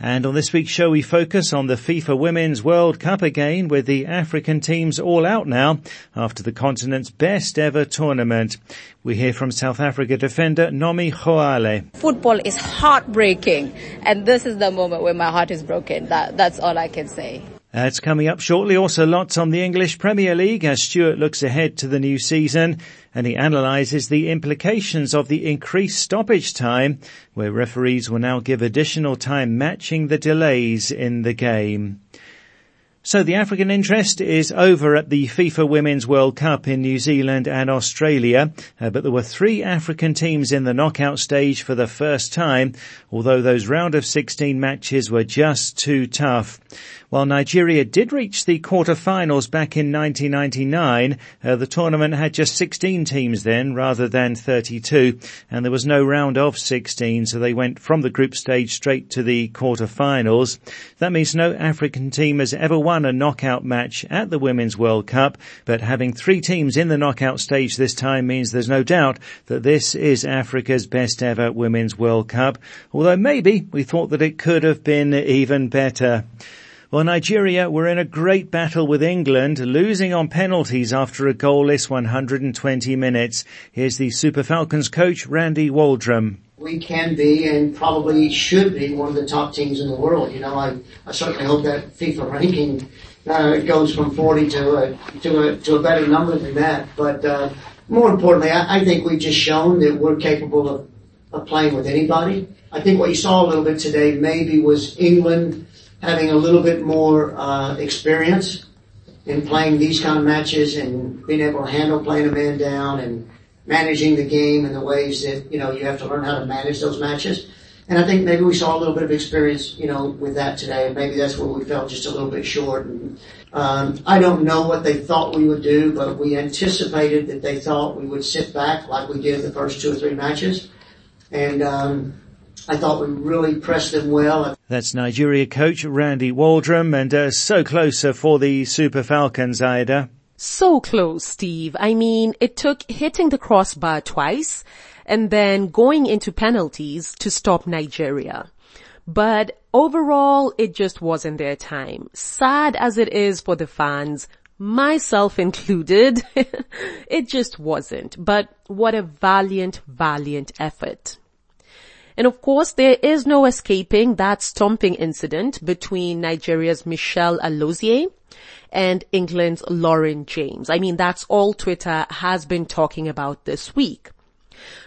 And on this week's show we focus on the FIFA Women's World Cup again with the African teams all out now after the continent's best ever tournament. We hear from South Africa defender Nomi Kgoale. Football is heartbreaking and this is the moment where my heart is broken. That, that's all I can say. That's coming up shortly. Also lots on the English Premier League as Stuart looks ahead to the new season and he analyses the implications of the increased stoppage time where referees will now give additional time matching the delays in the game. So the African interest is over at the FIFA Women's World Cup in New Zealand and Australia, uh, but there were three African teams in the knockout stage for the first time, although those round of 16 matches were just too tough. While Nigeria did reach the quarterfinals back in 1999, uh, the tournament had just 16 teams then rather than 32, and there was no round of 16, so they went from the group stage straight to the quarterfinals. That means no African team has ever won a knockout match at the Women's World Cup, but having three teams in the knockout stage this time means there's no doubt that this is Africa's best ever Women's World Cup, although maybe we thought that it could have been even better. Well, Nigeria were in a great battle with England, losing on penalties after a goalless 120 minutes. Here's the Super Falcons coach, Randy Waldrum. We can be and probably should be one of the top teams in the world. You know, I, I certainly hope that FIFA ranking uh, goes from 40 to a, to a, to a better number than that. But, uh, more importantly, I, I think we've just shown that we're capable of, of playing with anybody. I think what you saw a little bit today maybe was England having a little bit more uh, experience in playing these kind of matches and being able to handle playing a man down and managing the game in the ways that you know you have to learn how to manage those matches. And I think maybe we saw a little bit of experience, you know, with that today, maybe that's where we fell just a little bit short. And, um, I don't know what they thought we would do, but we anticipated that they thought we would sit back like we did the first two or three matches, and um, I thought we really pressed them well. That's Nigeria coach Randy Waldrum and uh, so closer for the Super Falcons, Ida. So close, Steve. I mean, it took hitting the crossbar twice and then going into penalties to stop Nigeria. But overall, it just wasn't their time. Sad as it is for the fans, myself included, it just wasn't. But what a valiant, valiant effort. And of course, there is no escaping that stomping incident between Nigeria's Michelle Alozie and England's Lauren James. I mean, that's all Twitter has been talking about this week.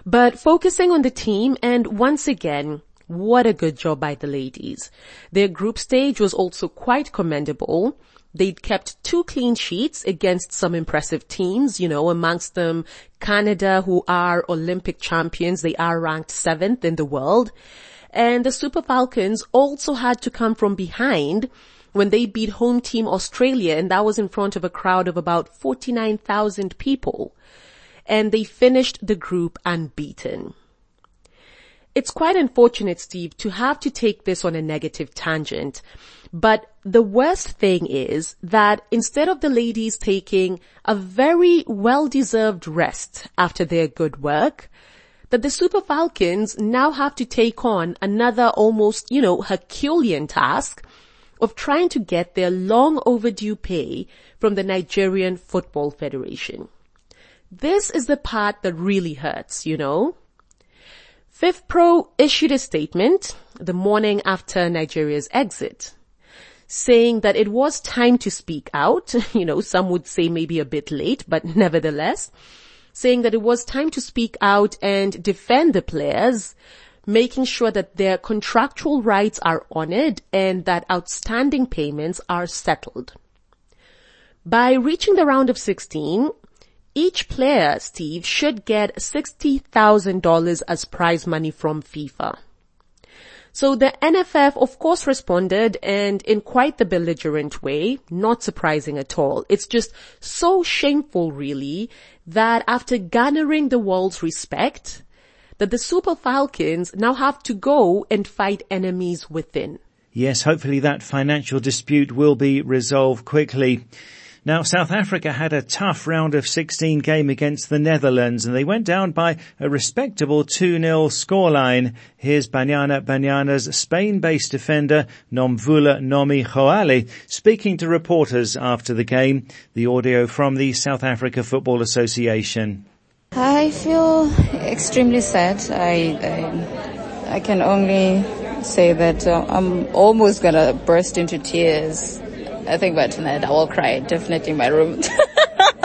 But focusing on the team and once again, what a good job by the ladies. Their group stage was also quite commendable. They'd kept two clean sheets against some impressive teams, you know, amongst them Canada, who are Olympic champions. They are ranked seventh in the world. And the Super Falcons also had to come from behind when they beat home team Australia and that was in front of a crowd of about 49,000 people. And they finished the group unbeaten. It's quite unfortunate, Steve, to have to take this on a negative tangent. But the worst thing is that instead of the ladies taking a very well-deserved rest after their good work, that the Super Falcons now have to take on another almost, you know, Herculean task of trying to get their long overdue pay from the Nigerian Football Federation. This is the part that really hurts, you know? FIFPro issued a statement the morning after Nigeria's exit saying that it was time to speak out. You know, some would say maybe a bit late, but nevertheless, saying that it was time to speak out and defend the players, making sure that their contractual rights are honored and that outstanding payments are settled. By reaching the round of 16, each player, Steve, should get $60,000 as prize money from FIFA. So the NFF of course responded and in quite the belligerent way, not surprising at all. It's just so shameful really that after garnering the world's respect, that the Super Falcons now have to go and fight enemies within. Yes, hopefully that financial dispute will be resolved quickly. Now, South Africa had a tough round of 16 game against the Netherlands and they went down by a respectable 2-0 scoreline. Here's Banyana Banyana's Spain-based defender Nomvula Nomi Kgoale, speaking to reporters after the game. The audio from the South Africa Football Association. I feel extremely sad. I, I, I can only say that uh, I'm almost gonna burst into tears I think about tonight I will cry definitely in my room.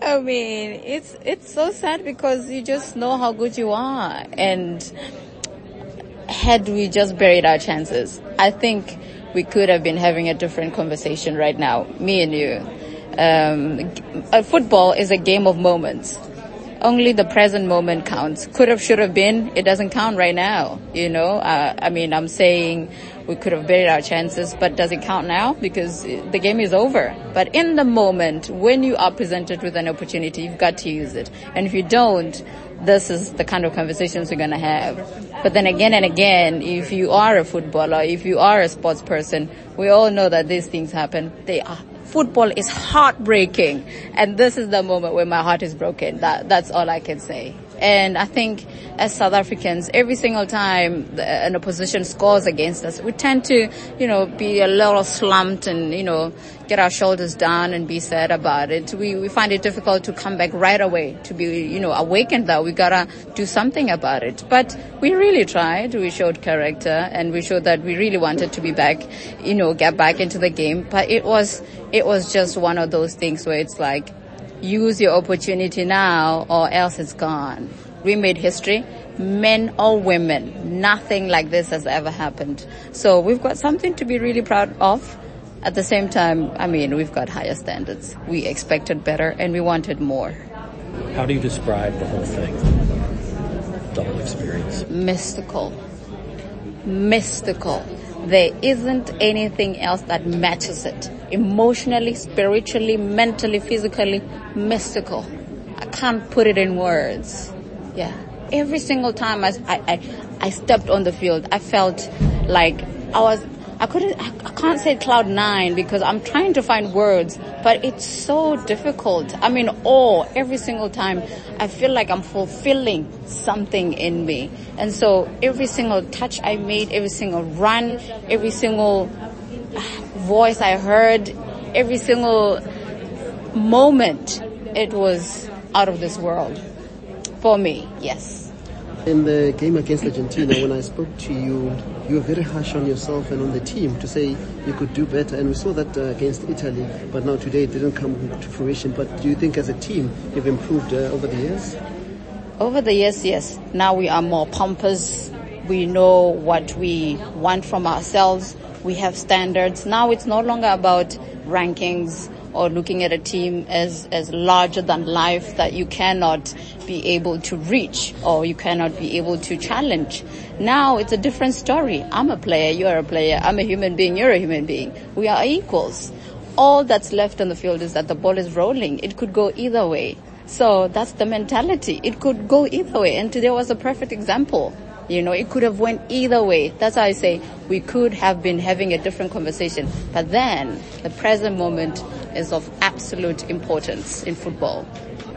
I mean, it's it's so sad because you just know how good you are, and had we just buried our chances, I think we could have been having a different conversation right now, me and you. Um, football is a game of moments. Only the present moment counts. Could have, should have been. It doesn't count right now. You know. Uh, I mean, I'm saying we could have buried our chances, but does it count now? Because the game is over. But in the moment, when you are presented with an opportunity, you've got to use it. And if you don't, this is the kind of conversations we're going to have. But then again and again, if you are a footballer, if you are a sports person, we all know that these things happen. They are football is heartbreaking. And this is the moment where my heart is broken. That, that's all I can say. And I think as South Africans, every single time an opposition scores against us, we tend to, you know, be a little slumped and, you know, get our shoulders down and be sad about it. We, we find it difficult to come back right away, to be, you know, awakened that we gotta do something about it. But we really tried. We showed character and we showed that we really wanted to be back, you know, get back into the game. But it was, it was just one of those things where it's like, use your opportunity now or else it's gone. We made history. Men or women, nothing like this has ever happened. So we've got something to be really proud of. At the same time, I mean, we've got higher standards. We expected better and we wanted more. How do you describe the whole thing? The whole experience? Mystical. Mystical. There isn't anything else that matches it. Emotionally, spiritually, mentally, physically, mystical. I can't put it in words. Yeah. Every single time I, I, I stepped on the field, I felt like I was I couldn't, I can't say cloud nine because I'm trying to find words, but it's so difficult. I mean, awe every single time. I feel like I'm fulfilling something in me. And so every single touch I made, every single run, every single uh, voice I heard, every single moment, it was out of this world. For me, yes. In the game against Argentina, when I spoke to you, you were very harsh on yourself and on the team to say you could do better. And we saw that uh, against Italy, but now today it didn't come to fruition. But do you think as a team you've improved uh, over the years? Over the years, yes. Now we are more pompous. We know what we want from ourselves. We have standards. Now it's no longer about rankings or looking at a team as, as larger than life that you cannot be able to reach or you cannot be able to challenge. Now it's a different story. I'm a player, you're a player, I'm a human being, you're a human being. We are equals. All that's left on the field is that the ball is rolling. It could go either way. So that's the mentality. It could go either way. And today was a perfect example. You know, it could have went either way. That's why I say we could have been having a different conversation. But then the present moment is of absolute importance in football.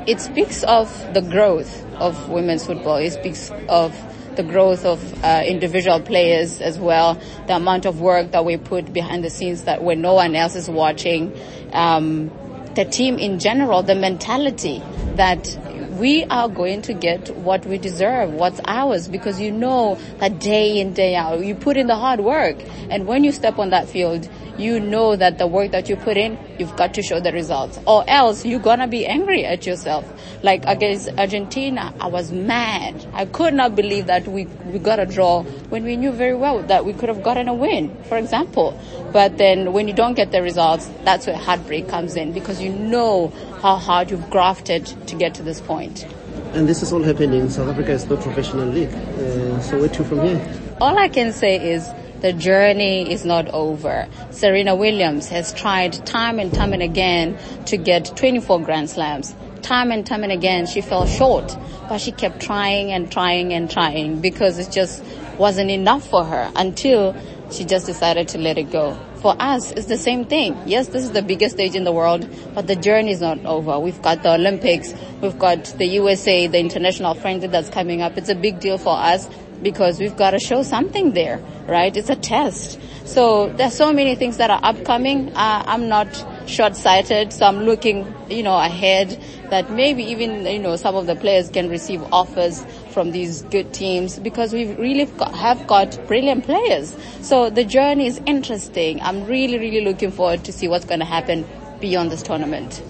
It speaks of the growth of women's football. It speaks of the growth of uh, individual players as well, the amount of work that we put behind the scenes that when no one else is watching, um, the team in general, the mentality that we are going to get what we deserve, what's ours, because you know that day in, day out, you put in the hard work. And when you step on that field, you know that the work that you put in, you've got to show the results. Or else you're gonna be angry at yourself. Like against Argentina, I was mad. I could not believe that we, we got a draw when we knew very well that we could have gotten a win, for example. But then when you don't get the results, that's where heartbreak comes in because you know how hard you've grafted to get to this point. And this is all happening. South Africa is no professional league. Uh, so where to from here? all I can say is the journey is not over. Serena Williams has tried time and time and again to get 24 Grand Slams. Time and time and again she fell short, but she kept trying and trying and trying because it just wasn't enough for her until she just decided to let it go. For us, it's the same thing. Yes, this is the biggest stage in the world, but the journey is not over. We've got the Olympics, we've got the USA, the international friendly that's coming up. It's a big deal for us because we've got to show something there, right? It's a test. So there's so many things that are upcoming. Uh, I'm not short-sighted, so I'm looking, you know, ahead that maybe even, you know, some of the players can receive offers from these good teams because we really got, have got brilliant players. So the journey is interesting. I'm really, really looking forward to see what's going to happen beyond this tournament.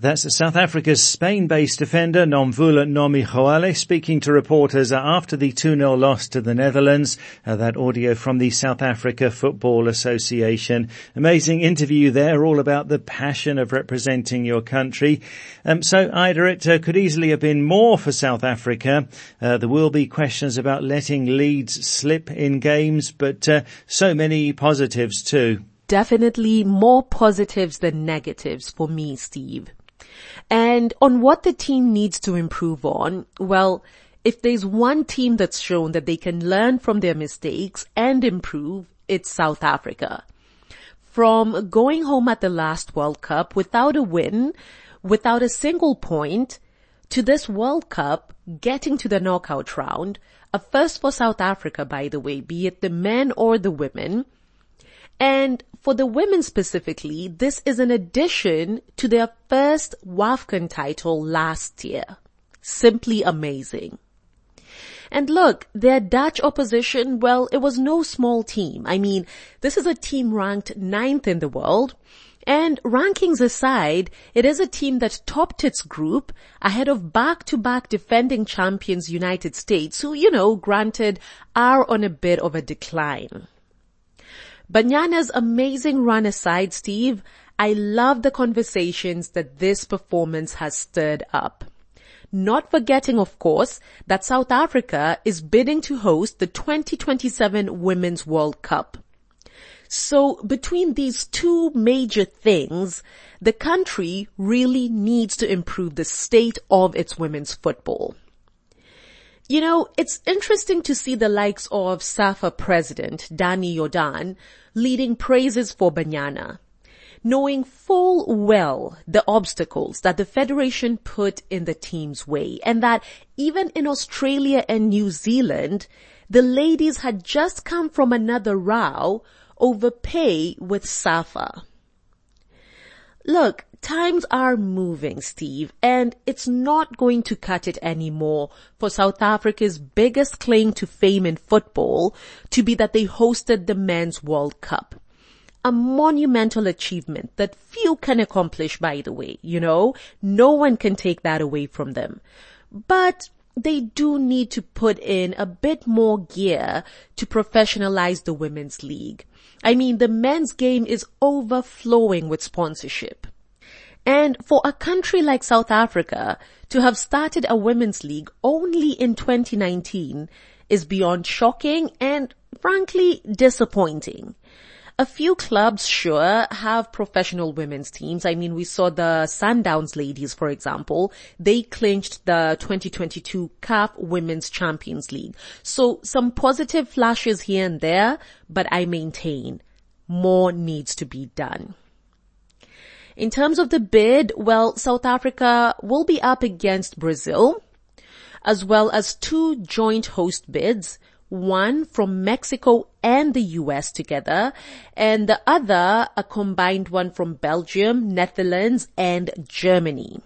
That's South Africa's Spain-based defender Nomvula Nomi Kgoale speaking to reporters after the 2-0 loss to the Netherlands. Uh, that audio from the South Africa Football Association. Amazing interview there, all about the passion of representing your country. Um, so Ida, it uh, could easily have been more for South Africa. Uh, there will be questions about letting leads slip in games, but uh, so many positives too. Definitely more positives than negatives for me, Steve. And on what the team needs to improve on, well, if there's one team that's shown that they can learn from their mistakes and improve, it's South Africa. From going home at the last World Cup without a win, without a single point, to this World Cup getting to the knockout round, a first for South Africa by the way, be it the men or the women, and for the women specifically, this is an addition to their first WAFCON title last year. Simply amazing. And look, their Dutch opposition, well, it was no small team. I mean, this is a team ranked ninth in the world. And rankings aside, it is a team that topped its group ahead of back-to-back defending champions United States, who, you know, granted are on a bit of a decline. Banyana's amazing run aside, Steve, I love the conversations that this performance has stirred up. Not forgetting, of course, that South Africa is bidding to host the 2027 Women's World Cup. So between these two major things, the country really needs to improve the state of its women's football. You know, it's interesting to see the likes of SAFA president Danny Jordaan leading praises for Banyana, knowing full well the obstacles that the federation put in the team's way and that even in Australia and New Zealand, the ladies had just come from another row over pay with SAFA. Look, times are moving, Steve, and it's not going to cut it anymore for South Africa's biggest claim to fame in football to be that they hosted the Men's World Cup. A monumental achievement that few can accomplish, by the way, you know? No one can take that away from them. But they do need to put in a bit more gear to professionalize the women's league. I mean, the men's game is overflowing with sponsorship. And for a country like South Africa to have started a women's league only in 2019 is beyond shocking and frankly disappointing. A few clubs sure have professional women's teams. I mean, we saw the Sundowns ladies, for example. They clinched the 2022 CAF Women's Champions League. So some positive flashes here and there, but I maintain more needs to be done. In terms of the bid, well, South Africa will be up against Brazil, as well as two joint host bids, one from Mexico and the US together, and the other a combined one from Belgium, Netherlands, and Germany.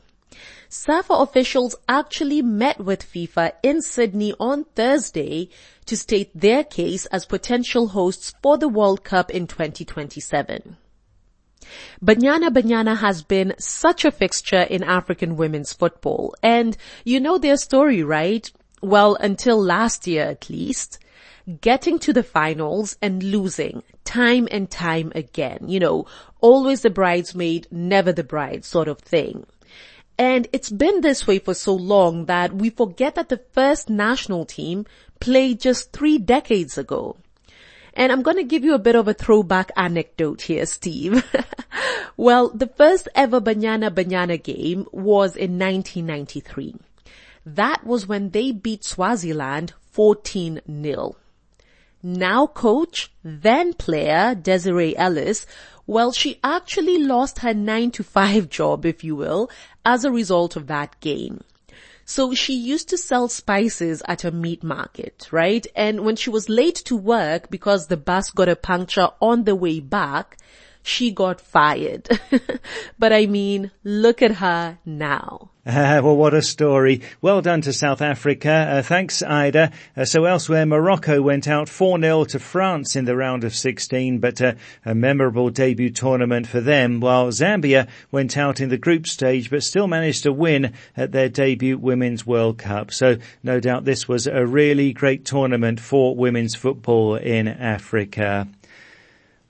SAFA officials actually met with FIFA in Sydney on Thursday to state their case as potential hosts for the World Cup in 2027. Banyana Banyana has been such a fixture in African women's football. And you know their story, right? Well, until last year at least. Getting to the finals and losing time and time again. You know, always the bridesmaid, never the bride sort of thing. And it's been this way for so long that we forget that the first national team played just three decades ago. And I'm going to give you a bit of a throwback anecdote here, Steve. well, the first ever Banyana Banyana game was in 1993. That was when they beat Swaziland 14 0. Now coach, then player Desiree Ellis, well, she actually lost her 9 to 5 job, if you will, as a result of that game. So she used to sell spices at a meat market, right? And when she was late to work because the bus got a puncture on the way back, she got fired. but I mean, look at her now. Uh, well, what a story. Well done to South Africa. Uh, thanks, Ida. Uh, so elsewhere, Morocco went out 4-0 to France in the round of 16, but uh, a memorable debut tournament for them, while Zambia went out in the group stage, but still managed to win at their debut Women's World Cup. So no doubt this was a really great tournament for women's football in Africa.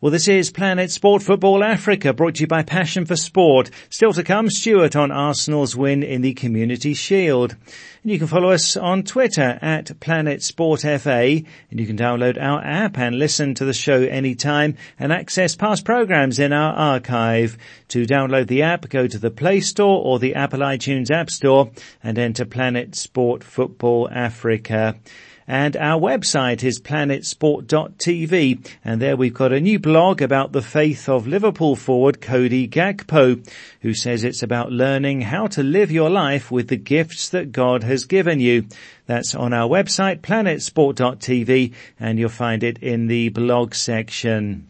Well, this is Planet Sport Football Africa, brought to you by Passion for Sport. Still to come, Stuart on Arsenal's win in the Community Shield. And you can follow us on Twitter at Planet Sport FA, and you can download our app and listen to the show anytime and access past programs in our archive. To download the app, go to the Play Store or the Apple iTunes App Store and enter Planet Sport Football Africa. And our website is planetsport.tv. And there we've got a new blog about the faith of Liverpool forward Cody Gakpo, who says it's about learning how to live your life with the gifts that God has given you. That's on our website, planetsport.tv, and you'll find it in the blog section.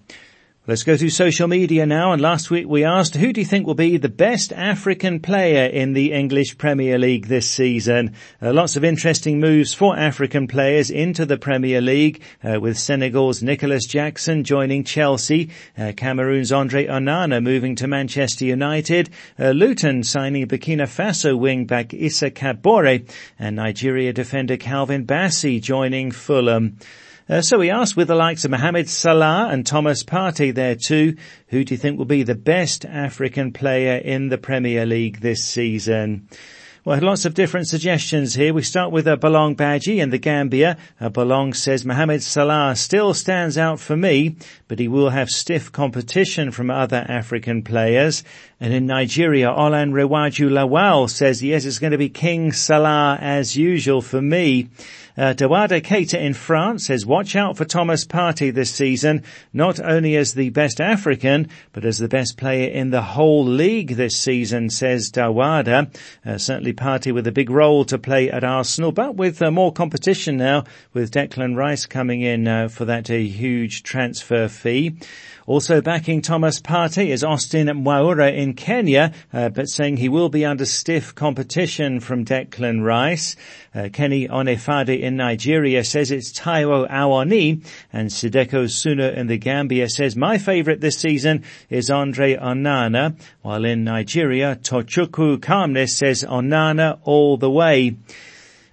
Let's go to social media now. And last week we asked, who do you think will be the best African player in the English Premier League this season? Uh, lots of interesting moves for African players into the Premier League, uh, with Senegal's Nicolas Jackson joining Chelsea, uh, Cameroon's Andre Onana moving to Manchester United, uh, Luton signing Burkina Faso wing-back Issa Kabore, and Nigeria defender Calvin Bassey joining Fulham. Uh, so we asked with the likes of Mohamed Salah and Thomas Partey there too, who do you think will be the best African player in the Premier League this season? Well, lots of different suggestions here. We start with a Balong Badgie in the Gambia. A Balong says Mohamed Salah still stands out for me, but he will have stiff competition from other African players. And in Nigeria, Olanrewaju Lawal says, yes, it's going to be King Salah as usual for me. Uh, Dawada Keita in France says, watch out for Thomas Partey this season, not only as the best African, but as the best player in the whole league this season, says Dawada. Uh, certainly Partey with a big role to play at Arsenal, but with uh, more competition now, with Declan Rice coming in uh, for that huge transfer fee. Also backing Thomas Partey is Austin Mwaura in Kenya, uh, but saying he will be under stiff competition from Declan Rice. Uh, Kenny Onefade in Nigeria says it's Taiwo Awoniyi, and Sideko Suna in the Gambia says my favourite this season is Andre Onana, while in Nigeria, Tochukwu Calmness says Onana all the way.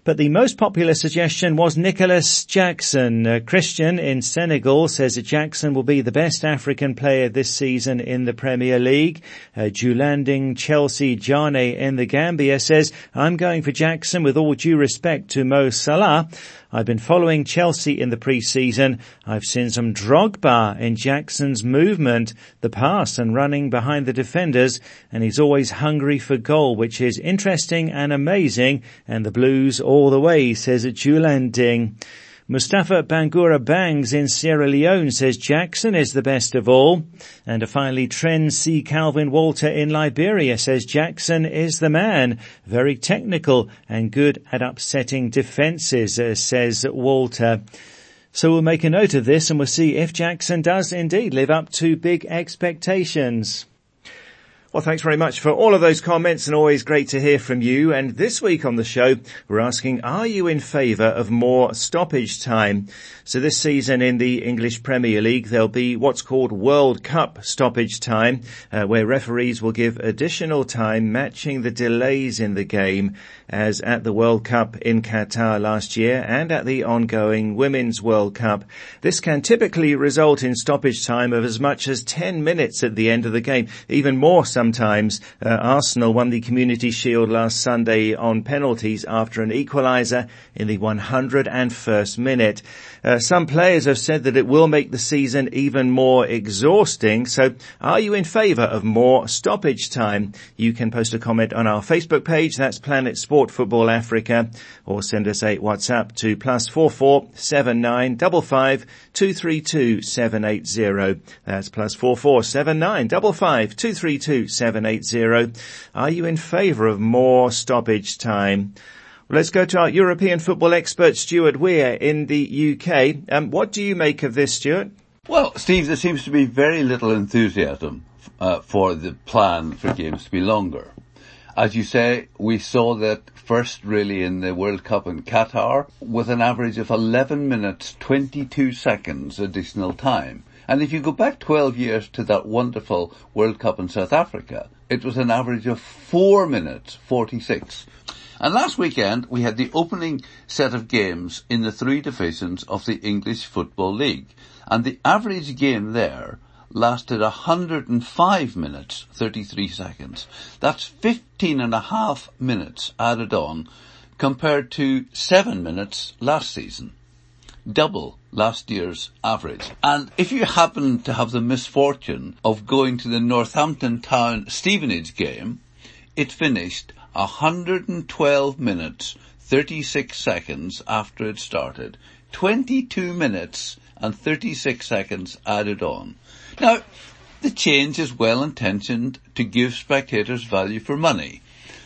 But the most popular suggestion was Nicolas Jackson. A Christian in Senegal says that Jackson will be the best African player this season in the Premier League. Uh, Julanding Chelsea Jane in the Gambia says, I'm going for Jackson with all due respect to Mo Salah. I've been following Chelsea in the pre-season. I've seen some Drogba in Jackson's movement, the pass and running behind the defenders, and he's always hungry for goal, which is interesting and amazing, and the Blues all the way, says Julanding. Mustafa Bangura Bangs in Sierra Leone says Jackson is the best of all. And finally, Tren C. Calvin Walter in Liberia says Jackson is the man. Very technical and good at upsetting defences, uh, says Walter. So we'll make a note of this and we'll see if Jackson does indeed live up to big expectations. Well, thanks very much for all of those comments and always great to hear from you. And this week on the show, we're asking, are you in favour of more stoppage time? So this season in the English Premier League, there'll be what's called World Cup stoppage time, uh, where referees will give additional time matching the delays in the game as at the World Cup in Qatar last year and at the ongoing Women's World Cup. This can typically result in stoppage time of as much as 10 minutes at the end of the game, even more so sometimes. Uh, Arsenal won the Community Shield last Sunday on penalties after an equaliser in the 101st minute. Uh, some players have said that it will make the season even more exhausting. So are you in favour of more stoppage time? You can post a comment on our Facebook page. That's Planet Sport Football Africa or send us a WhatsApp to plus four four seven nine double five two three two seven eight zero. That's plus four four seven nine double five two three two seven eight zero. Are you in favour of more stoppage time? Let's go to our European football expert, Stuart Weir in the UK. Um, what do you make of this, Stuart? Well, Steve, there seems to be very little enthusiasm uh, for the plan for games to be longer. As you say, we saw that first really in the World Cup in Qatar with an average of 11 minutes 22 seconds additional time. And if you go back 12 years to that wonderful World Cup in South Africa, it was an average of 4 minutes 46. And last weekend we had the opening set of games in the three divisions of the English Football League. And the average game there lasted 105 minutes, 33 seconds. That's 15 and a half minutes added on compared to 7 minutes last season. Double last year's average. And if you happen to have the misfortune of going to the Northampton Town Stevenage game, it finished 112 minutes 36 seconds after it started. 22 minutes and 36 seconds added on. Now, the change is well intentioned to give spectators value for money.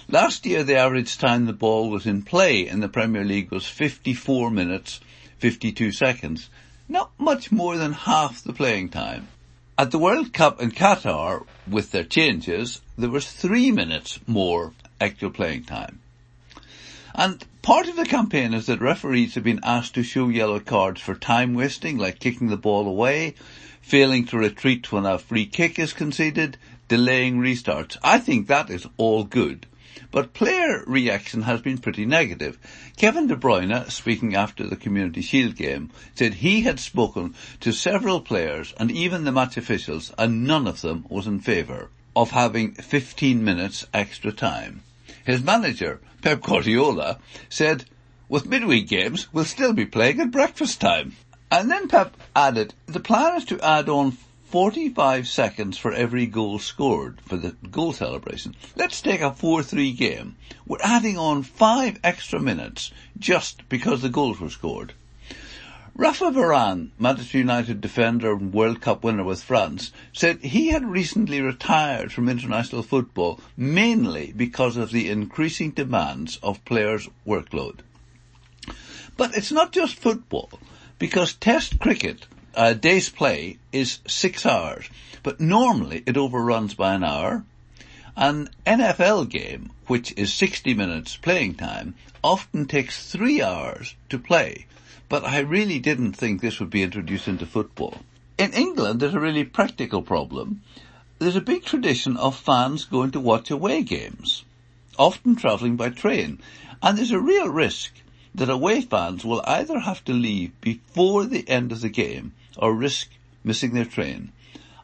Last year the average time the ball was in play in the Premier League was 54 minutes 52 seconds. Not much more than half the playing time. At the World Cup in Qatar, with their changes, there was three minutes more actual playing time. And part of the campaign is that referees have been asked to show yellow cards for time wasting, like kicking the ball away, failing to retreat when a free kick is conceded, delaying restarts. I think that is all good. But player reaction has been pretty negative. Kevin De Bruyne, speaking after the Community Shield game, said he had spoken to several players and even the match officials and none of them was in favour of having 15 minutes extra time. His manager, Pep Guardiola, said, with midweek games, we'll still be playing at breakfast time. And then Pep added, the plan is to add on 45 seconds for every goal scored for the goal celebration. Let's take a 4-3 game. We're adding on five extra minutes just because the goals were scored. Rafa Varane, Manchester United defender and World Cup winner with France, said he had recently retired from international football mainly because of the increasing demands of players' workload. But it's not just football, because test cricket, a day's play, is six hours, but normally it overruns by an hour. An NFL game, which is 60 minutes playing time, often takes three hours to play but I really didn't think this would be introduced into football. In England, there's a really practical problem. There's a big tradition of fans going to watch away games, often travelling by train, and there's a real risk that away fans will either have to leave before the end of the game or risk missing their train.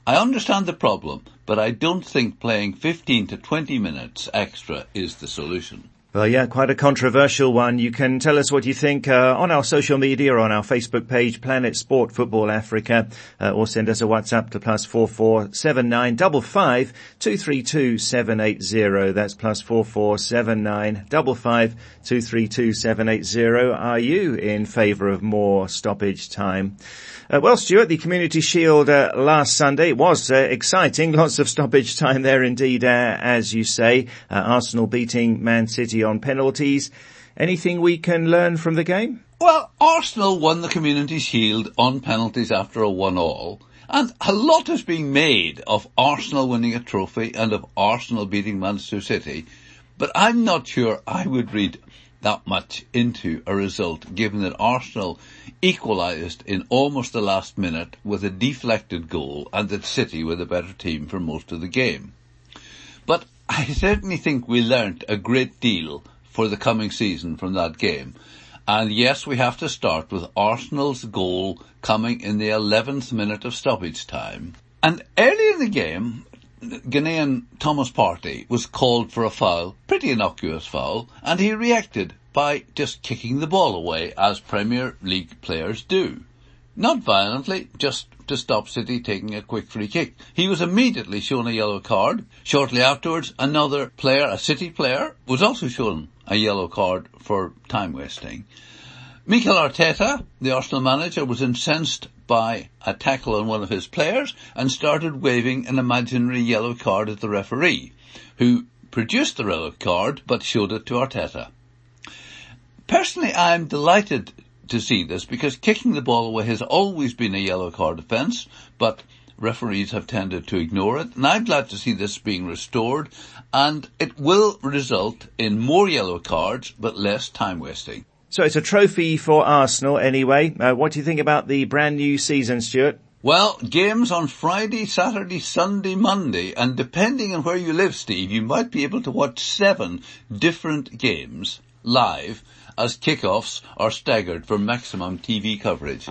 I understand the problem, but I don't think playing 15 to 20 minutes extra is the solution. Well, yeah, quite a controversial one. You can tell us what you think uh, on our social media on our Facebook page, Planet Sport Football Africa, uh, or send us a WhatsApp to plus four four seven nine double five two three two seven eight zero. That's plus four four seven nine double five two three two seven eight zero. Are you in favour of more stoppage time? Uh, well, Stuart, the Community Shield uh, last Sunday was uh, exciting. Lots of stoppage time there indeed, uh, as you say. Arsenal beating Man City on penalties. Anything we can learn from the game? Well, Arsenal won the Community Shield on penalties after a one-all. And a lot is being made of Arsenal winning a trophy and of Arsenal beating Manchester City. But I'm not sure I would read that much into a result given that Arsenal equalised in almost the last minute with a deflected goal and that City were the better team for most of the game. I certainly think we learnt a great deal for the coming season from that game. And yes, we have to start with Arsenal's goal coming in the 11th minute of stoppage time. And early in the game, Ghanaian Thomas Partey was called for a foul, pretty innocuous foul, and he reacted by just kicking the ball away as Premier League players do. Not violently, just to stop City taking a quick free kick. He was immediately shown a yellow card. Shortly afterwards, another player, a City player, was also shown a yellow card for time wasting. Mikel Arteta, the Arsenal manager, was incensed by a tackle on one of his players and started waving an imaginary yellow card at the referee, who produced the yellow card but showed it to Arteta. Personally, I am delighted to see this because kicking the ball away has always been a yellow card offence, but referees have tended to ignore it. And I'm glad to see this being restored and it will result in more yellow cards but less time wasting. So it's a trophy for Arsenal anyway. Uh, what do you think about the brand new season, Stuart? Well, games on Friday, Saturday, Sunday, Monday, and depending on where you live, Steve, you might be able to watch seven different games live as kickoffs are staggered for maximum TV coverage.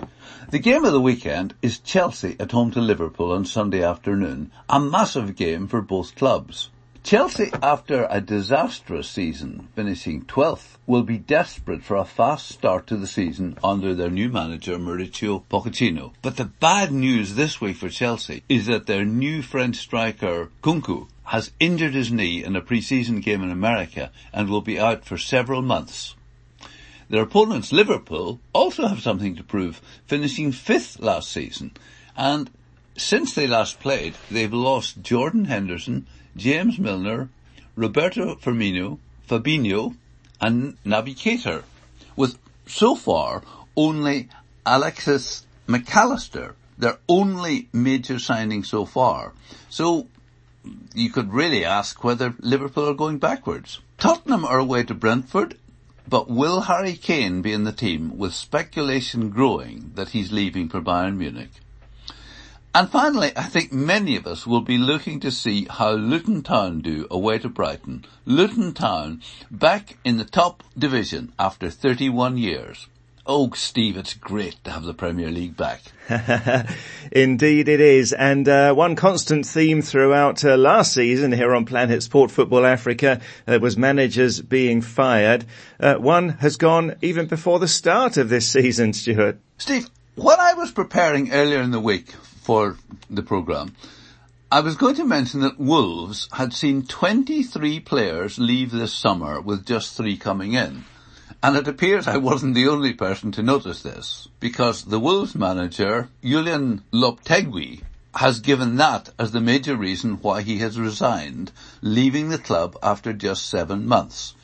The game of the weekend is Chelsea at home to Liverpool on Sunday afternoon, a massive game for both clubs. Chelsea, after a disastrous season, finishing 12th, will be desperate for a fast start to the season under their new manager Mauricio Pochettino. But the bad news this week for Chelsea is that their new French striker, Nkunku, has injured his knee in a pre-season game in America and will be out for several months. Their opponents, Liverpool, also have something to prove, finishing fifth last season. And since they last played, they've lost Jordan Henderson, James Milner, Roberto Firmino, Fabinho, and Naby Keita, with so far only Alexis Mac Allister, their only major signing so far. So you could really ask whether Liverpool are going backwards. Tottenham are away to Brentford, but will Harry Kane be in the team with speculation growing that he's leaving for Bayern Munich? And finally, I think many of us will be looking to see how Luton Town do away to Brighton. Luton Town back in the top division after 31 years. Oh, Steve, it's great to have the Premier League back. Indeed it is. And uh, one constant theme throughout uh, last season here on Planet Sport Football Africa uh, was managers being fired. Uh, one has gone even before the start of this season, Stuart. Steve, when I was preparing earlier in the week for the programme, I was going to mention that Wolves had seen 23 players leave this summer with just three coming in. And it appears I wasn't the only person to notice this, because the Wolves manager, Julian Lopetegui, has given that as the major reason why he has resigned, leaving the club after just seven months.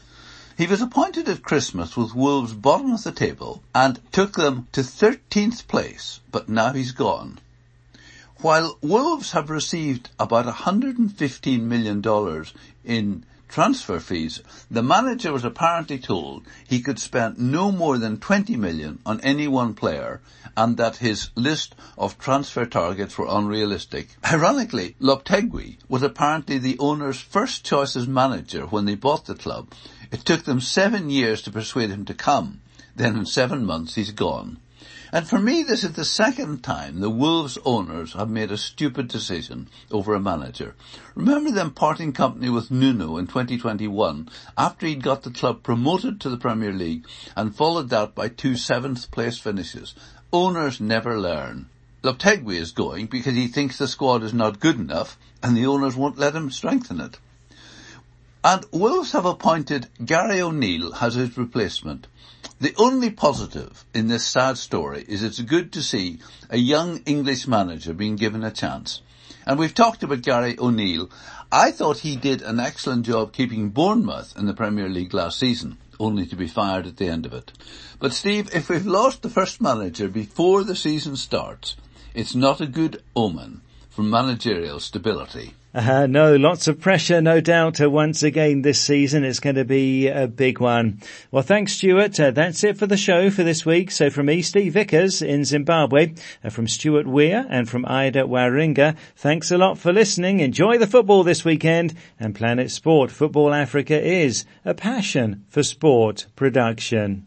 He was appointed at Christmas with Wolves bottom of the table and took them to 13th place, but now he's gone. While Wolves have received about $115 million in transfer fees, the manager was apparently told he could spend no more than 20 million on any one player and that his list of transfer targets were unrealistic. Ironically, Lopetegui was apparently the owner's first choice as manager when they bought the club. It took them seven years to persuade him to come. Then in seven months he's gone. And for me, this is the second time the Wolves owners have made a stupid decision over a manager. Remember them parting company with Nuno in 2021 after he'd got the club promoted to the Premier League and followed that by two seventh place finishes. Owners never learn. Lopetegui is going because he thinks the squad is not good enough and the owners won't let him strengthen it. And Wolves have appointed Gary O'Neill as his replacement. The only positive in this sad story is it's good to see a young English manager being given a chance. And we've talked about Gary O'Neill. I thought he did an excellent job keeping Bournemouth in the Premier League last season, only to be fired at the end of it. But Steve, if we've lost the first manager before the season starts, it's not a good omen for managerial stability. Uh, no, lots of pressure, no doubt. Uh, once again this season, it's going to be a big one. Well, thanks, Stuart. Uh, that's it for the show for this week. So from Steve Vickers in Zimbabwe, uh, from Stuart Weir and from Ida Waringa, thanks a lot for listening. Enjoy the football this weekend. And Planet Sport Football Africa is a passion for sport production.